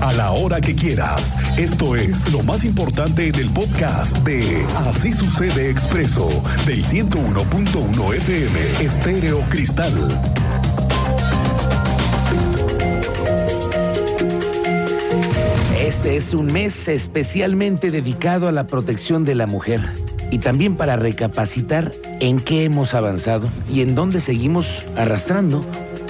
a la hora que quieras. Esto es lo más importante en el podcast de Así sucede expreso del 101.1 FM Estéreo Cristal. Este es un mes especialmente dedicado a la protección de la mujer y también para recapacitar en qué hemos avanzado y en dónde seguimos arrastrando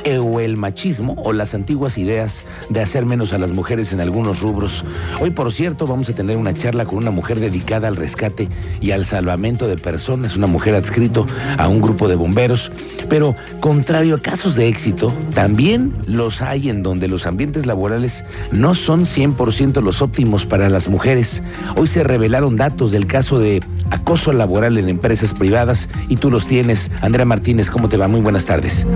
o el machismo o las antiguas ideas de hacer menos a las mujeres en algunos rubros. Hoy, por cierto, vamos a tener una charla con una mujer dedicada al rescate y al salvamento de personas, una mujer adscrito a un grupo de bomberos. Pero, contrario a casos de éxito, también los hay en donde los ambientes laborales no son 100% los óptimos para las mujeres. Hoy se revelaron datos del caso de acoso laboral en empresas privadas y tú los tienes. Andrea Martínez, ¿cómo te va? Muy buenas tardes.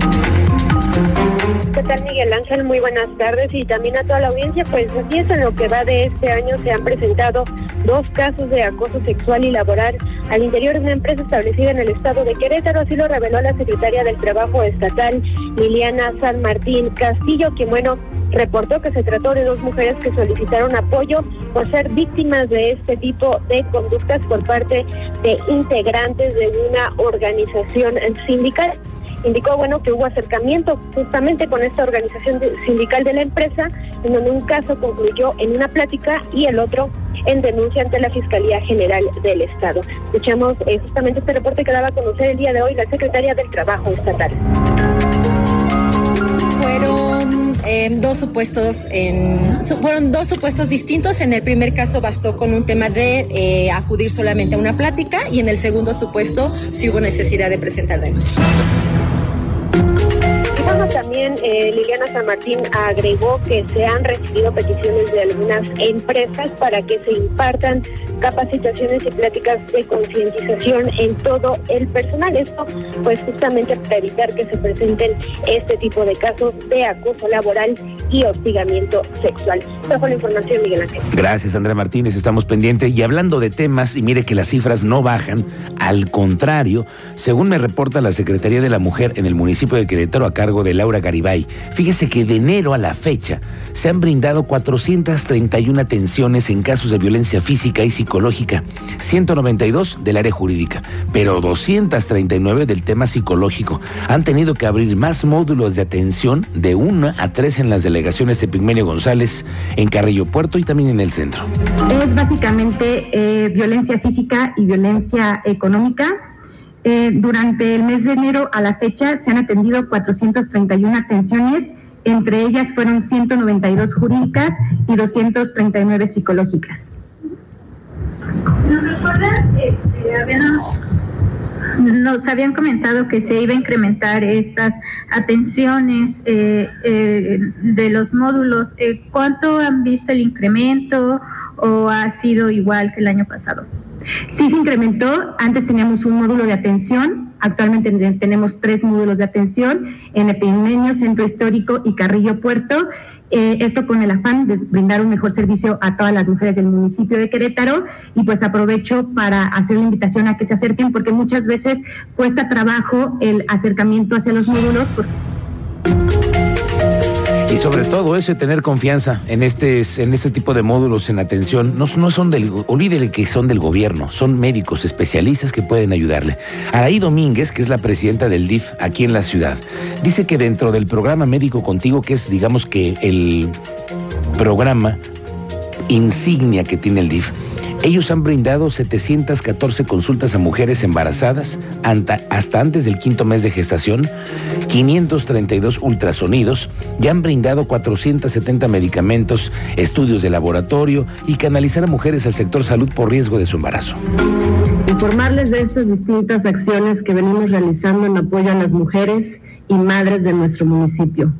¿Qué tal Miguel Ángel? Muy buenas tardes y también a toda la audiencia. Pues así es, en lo que va de este año se han presentado dos casos de acoso sexual y laboral al interior de una empresa establecida en el estado de Querétaro. Así lo reveló la secretaria del Trabajo Estatal, Liliana San Martín Castillo, quien, bueno, reportó que se trató de dos mujeres que solicitaron apoyo por ser víctimas de este tipo de conductas por parte de integrantes de una organización sindical indicó bueno que hubo acercamiento justamente con esta organización sindical de la empresa, en donde un caso concluyó en una plática y el otro en denuncia ante la Fiscalía General del Estado. Escuchamos eh, justamente este reporte que daba a conocer el día de hoy la Secretaria del Trabajo Estatal. Fueron eh, dos supuestos en fueron dos supuestos distintos. En el primer caso bastó con un tema de eh, acudir solamente a una plática y en el segundo supuesto sí hubo necesidad de presentar denuncias también eh, Liliana San Martín agregó que se han recibido peticiones de algunas empresas para que se impartan capacitaciones y pláticas de concientización en todo el personal. Esto, pues, justamente para evitar que se presenten este tipo de casos de acoso laboral y hostigamiento sexual. Esta fue la información, Miguel Ángel. Gracias, Andrea Martínez. Estamos pendientes. Y hablando de temas, y mire que las cifras no bajan, al contrario, según me reporta la Secretaría de la Mujer en el municipio de Querétaro a cargo de Laura Garibay, fíjese que de enero a la fecha se han brindado 431 atenciones en casos de violencia física y psicológica, 192 del área jurídica, pero 239 del tema psicológico. Han tenido que abrir más módulos de atención de una a tres en las delegaciones de Pigmenio González, en Carrillo Puerto y también en el centro. Es básicamente eh, violencia física y violencia económica eh, durante el mes de enero a la fecha se han atendido 431 atenciones, entre ellas fueron 192 jurídicas y 239 psicológicas. ¿Nos recuerdan? Este, nos habían comentado que se iba a incrementar estas atenciones eh, eh, de los módulos. ¿Cuánto han visto el incremento o ha sido igual que el año pasado? Sí se incrementó, antes teníamos un módulo de atención, actualmente tenemos tres módulos de atención en Epidemio, Centro Histórico y Carrillo Puerto. Eh, esto con el afán de brindar un mejor servicio a todas las mujeres del municipio de Querétaro y pues aprovecho para hacer la invitación a que se acerquen porque muchas veces cuesta trabajo el acercamiento hacia los módulos. Sobre todo eso tener confianza en este, en este tipo de módulos en atención, no, no son del, olvídele que son del gobierno, son médicos especialistas que pueden ayudarle. Araí Domínguez, que es la presidenta del DIF aquí en la ciudad, dice que dentro del programa Médico Contigo, que es digamos que el programa insignia que tiene el DIF, ellos han brindado 714 consultas a mujeres embarazadas hasta antes del quinto mes de gestación, 532 ultrasonidos y han brindado 470 medicamentos, estudios de laboratorio y canalizar a mujeres al sector salud por riesgo de su embarazo. Informarles de estas distintas acciones que venimos realizando en apoyo a las mujeres y madres de nuestro municipio.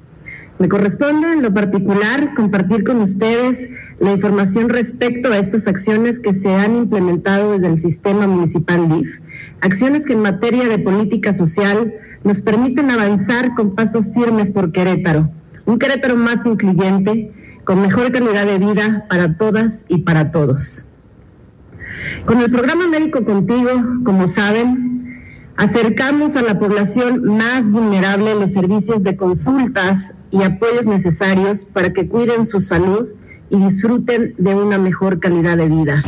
Me corresponde en lo particular compartir con ustedes la información respecto a estas acciones que se han implementado desde el sistema municipal DIF, acciones que en materia de política social nos permiten avanzar con pasos firmes por Querétaro, un Querétaro más incluyente, con mejor calidad de vida para todas y para todos. Con el programa Médico Contigo, como saben, acercamos a la población más vulnerable los servicios de consultas y apoyos necesarios para que cuiden su salud y disfruten de una mejor calidad de vida.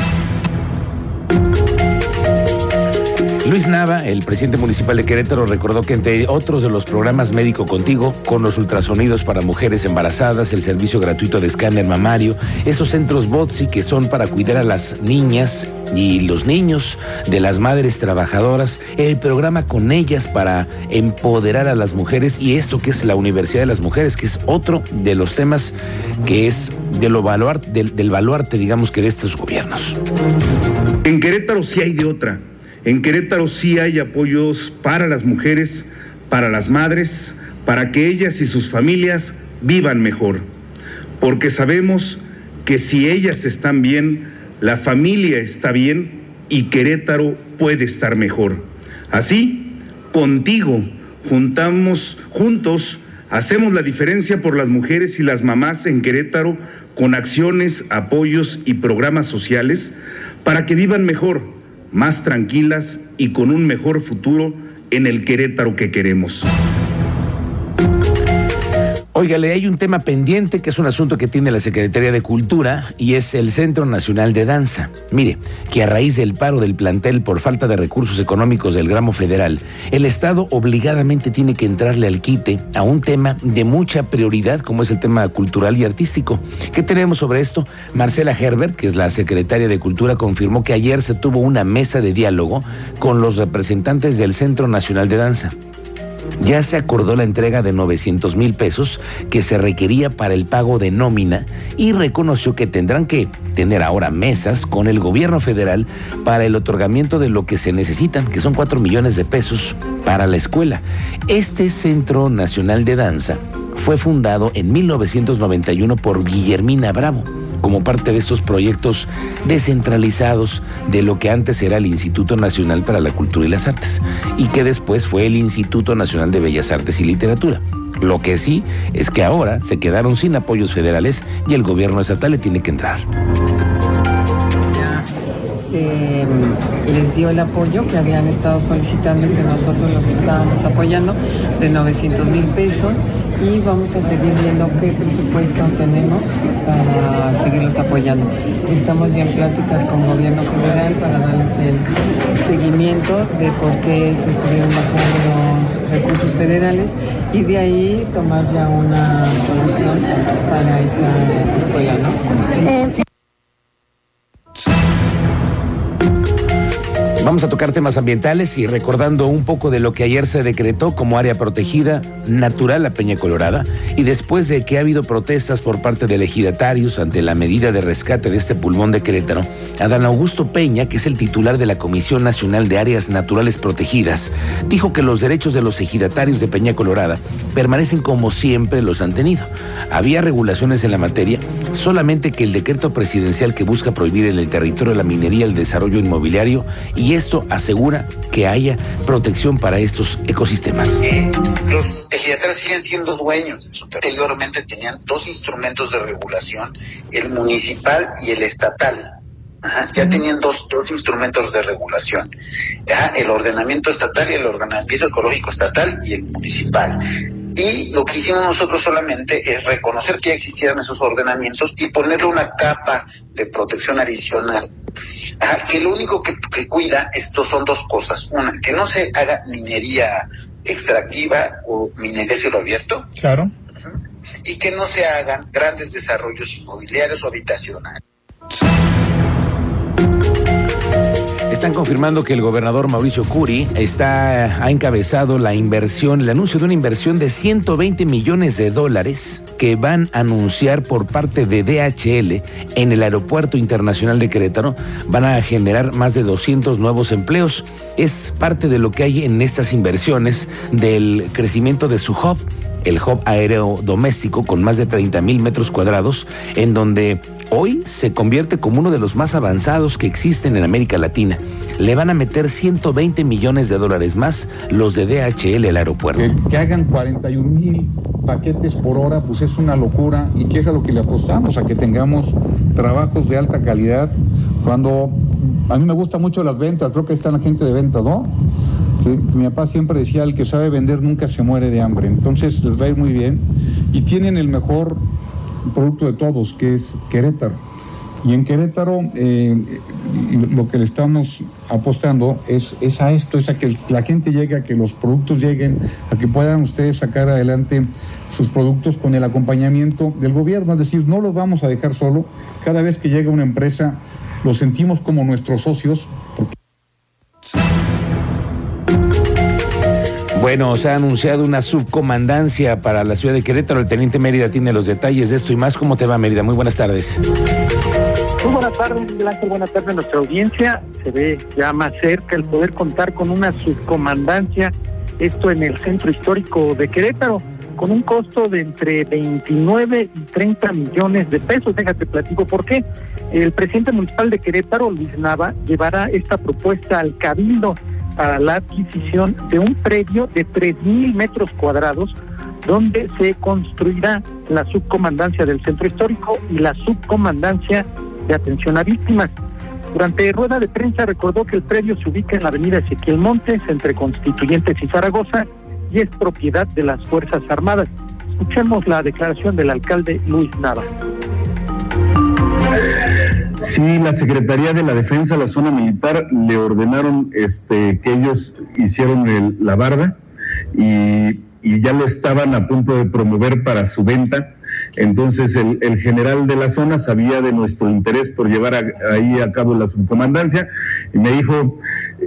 Luis Nava, el presidente municipal de Querétaro, recordó que entre otros de los programas Médico Contigo, con los ultrasonidos para mujeres embarazadas, el servicio gratuito de escáner mamario, esos centros BOTSI que son para cuidar a las niñas y los niños de las madres trabajadoras, el programa con ellas para empoderar a las mujeres y esto que es la Universidad de las Mujeres, que es otro de los temas que es de lo del, del baluarte, digamos que de estos gobiernos. En Querétaro sí hay de otra. En Querétaro sí hay apoyos para las mujeres, para las madres, para que ellas y sus familias vivan mejor. Porque sabemos que si ellas están bien, la familia está bien y Querétaro puede estar mejor. Así, contigo, juntamos juntos, hacemos la diferencia por las mujeres y las mamás en Querétaro con acciones, apoyos y programas sociales para que vivan mejor más tranquilas y con un mejor futuro en el Querétaro que queremos. Óigale, hay un tema pendiente que es un asunto que tiene la Secretaría de Cultura y es el Centro Nacional de Danza. Mire, que a raíz del paro del plantel por falta de recursos económicos del gramo federal, el Estado obligadamente tiene que entrarle al quite a un tema de mucha prioridad como es el tema cultural y artístico. ¿Qué tenemos sobre esto? Marcela Herbert, que es la secretaria de Cultura, confirmó que ayer se tuvo una mesa de diálogo con los representantes del Centro Nacional de Danza ya se acordó la entrega de 900 mil pesos que se requería para el pago de nómina y reconoció que tendrán que tener ahora mesas con el gobierno federal para el otorgamiento de lo que se necesitan, que son 4 millones de pesos para la escuela. Este Centro Nacional de Danza fue fundado en 1991 por Guillermina Bravo como parte de estos proyectos descentralizados de lo que antes era el Instituto Nacional para la Cultura y las Artes y que después fue el Instituto Nacional de Bellas Artes y Literatura. Lo que sí es que ahora se quedaron sin apoyos federales y el gobierno estatal le tiene que entrar. Se les dio el apoyo que habían estado solicitando y que nosotros los estábamos apoyando de 900 mil pesos y vamos a seguir viendo qué presupuesto tenemos para seguirlos apoyando. Estamos ya en pláticas con gobierno federal para darles el seguimiento de por qué se estuvieron bajando los recursos federales y de ahí tomar ya una solución para esta escuela, ¿no? Vamos a tocar temas ambientales y recordando un poco de lo que ayer se decretó como área protegida natural la Peña Colorada y después de que ha habido protestas por parte de ejidatarios ante la medida de rescate de este pulmón de Querétaro, Adán Augusto Peña, que es el titular de la Comisión Nacional de Áreas Naturales Protegidas, dijo que los derechos de los ejidatarios de Peña Colorada permanecen como siempre los han tenido. Había regulaciones en la materia, solamente que el decreto presidencial que busca prohibir en el territorio la minería, el desarrollo inmobiliario y y esto asegura que haya protección para estos ecosistemas. los ejidatarios siguen siendo dueños. Anteriormente tenían dos instrumentos de regulación, el municipal y el estatal. ya tenían dos, dos instrumentos de regulación, el ordenamiento estatal y el ordenamiento ecológico estatal y el municipal. Y lo que hicimos nosotros solamente es reconocer que ya existían esos ordenamientos y ponerle una capa de protección adicional que lo único que, cuida estos son dos cosas. Una, que no se haga minería extractiva o minería cielo abierto. Claro. Y que no se hagan grandes desarrollos inmobiliarios o habitacionales. Están confirmando que el gobernador Mauricio Curi está, ha encabezado la inversión, el anuncio de una inversión de 120 millones de dólares que van a anunciar por parte de DHL en el Aeropuerto Internacional de Querétaro. Van a generar más de 200 nuevos empleos. Es parte de lo que hay en estas inversiones del crecimiento de su hub el hub aéreo doméstico con más de 30 mil metros cuadrados, en donde hoy se convierte como uno de los más avanzados que existen en América Latina. Le van a meter 120 millones de dólares más los de DHL al aeropuerto. Que, hagan 41 mil paquetes por hora, pues es una locura y que es a lo que le apostamos, a que tengamos trabajos de alta calidad. Cuando a mí me gustan mucho las ventas, creo que está la gente de venta, ¿no? Mi papá siempre decía, el que sabe vender nunca se muere de hambre. Entonces les va a ir muy bien y tienen el mejor producto de todos, que es Querétaro. Y en Querétaro eh, lo que le estamos apostando es, a esto, es a que la gente llegue, a que los productos lleguen, a que puedan ustedes sacar adelante sus productos con el acompañamiento del gobierno. Es decir, no los vamos a dejar solo. Cada vez que llega una empresa, los sentimos como nuestros socios. Bueno, se ha anunciado una subcomandancia para la ciudad de Querétaro. El teniente Mérida tiene los detalles de esto y más. ¿Cómo te va, Mérida? Muy buenas tardes. Muy buenas tardes, Miguel Ángel. Buenas tardes a nuestra audiencia. Se ve ya más cerca el poder contar con una subcomandancia, esto en el centro histórico de Querétaro, con un costo de entre 29 y 30 millones de pesos. Déjate platico por qué. El presidente municipal de Querétaro, Luis Nava, llevará esta propuesta al Cabildo para la adquisición de un predio de 3.000 metros cuadrados donde se construirá la subcomandancia del centro histórico y la subcomandancia de atención a víctimas. Durante rueda de prensa recordó que el predio se ubica en la avenida Ezequiel Montes, entre Constituyentes y Zaragoza, y es propiedad de las Fuerzas Armadas. Escuchemos la declaración del alcalde Luis Nava. Sí, la Secretaría de la Defensa, la zona militar, le ordenaron este, que ellos hicieron el, la barda y, ya lo estaban a punto de promover para su venta. Entonces el, el general de la zona sabía de nuestro interés por llevar a, ahí a cabo la subcomandancia y me dijo,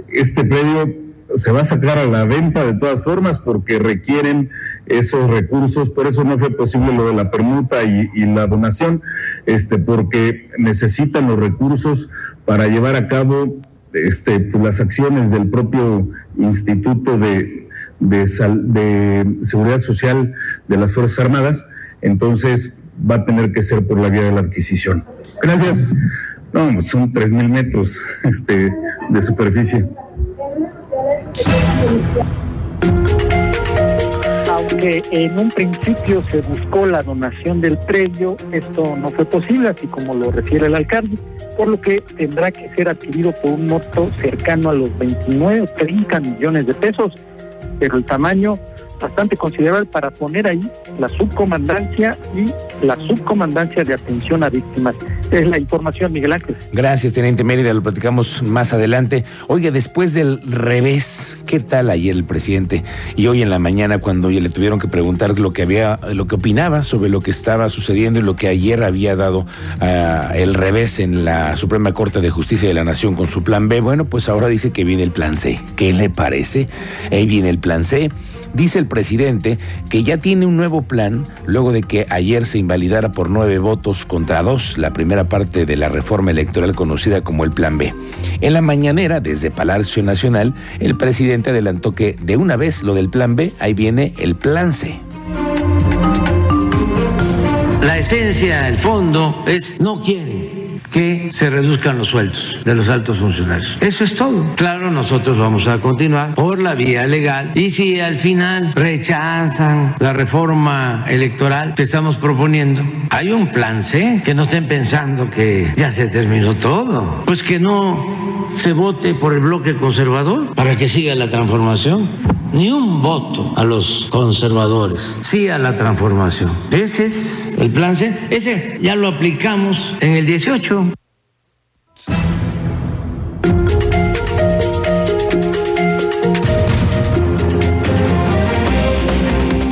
este predio se va a sacar a la venta de todas formas porque requieren esos recursos, por eso no fue posible lo de la permuta y, la donación, este, porque necesitan los recursos para llevar a cabo este, pues, las acciones del propio Instituto de, de, Seguridad Social de las Fuerzas Armadas, entonces va a tener que ser por la vía de la adquisición. Gracias. No, son tres mil metros este, de superficie. Aunque en un principio se buscó la donación del predio, esto no fue posible, así como lo refiere el alcalde, por lo que tendrá que ser adquirido por un monto cercano a los 29 o 30 millones de pesos, pero el tamaño bastante considerable para poner ahí la subcomandancia y la subcomandancia de atención a víctimas. Es la información, Miguel Ángel. Gracias, Teniente Mérida, lo platicamos más adelante. Oiga, después del revés, ¿qué tal ayer el presidente? Y hoy en la mañana, cuando le tuvieron que preguntar lo que había, lo que opinaba sobre lo que estaba sucediendo y lo que ayer había dado uh, el revés en la Suprema Corte de Justicia de la Nación con su plan B, bueno, pues ahora dice que viene el plan C. ¿Qué le parece? Ahí viene el plan C. Dice el presidente que ya tiene un nuevo plan luego de que ayer se invalidara por nueve votos contra dos la primera parte de la reforma electoral conocida como el Plan B. En la mañanera, desde Palacio Nacional, el presidente adelantó que de una vez lo del Plan B, ahí viene el Plan C. La esencia, el fondo es no quieren que se reduzcan los sueldos de los altos funcionarios. Eso es todo. Claro, nosotros vamos a continuar por la vía legal y si al final rechazan la reforma electoral que estamos proponiendo, hay un plan C, que no estén pensando que ya se terminó todo, pues que no se vote por el bloque conservador para que siga la transformación. Ni un voto a los conservadores, sí a la transformación. Ese es el plan C. Ese ya lo aplicamos en el 18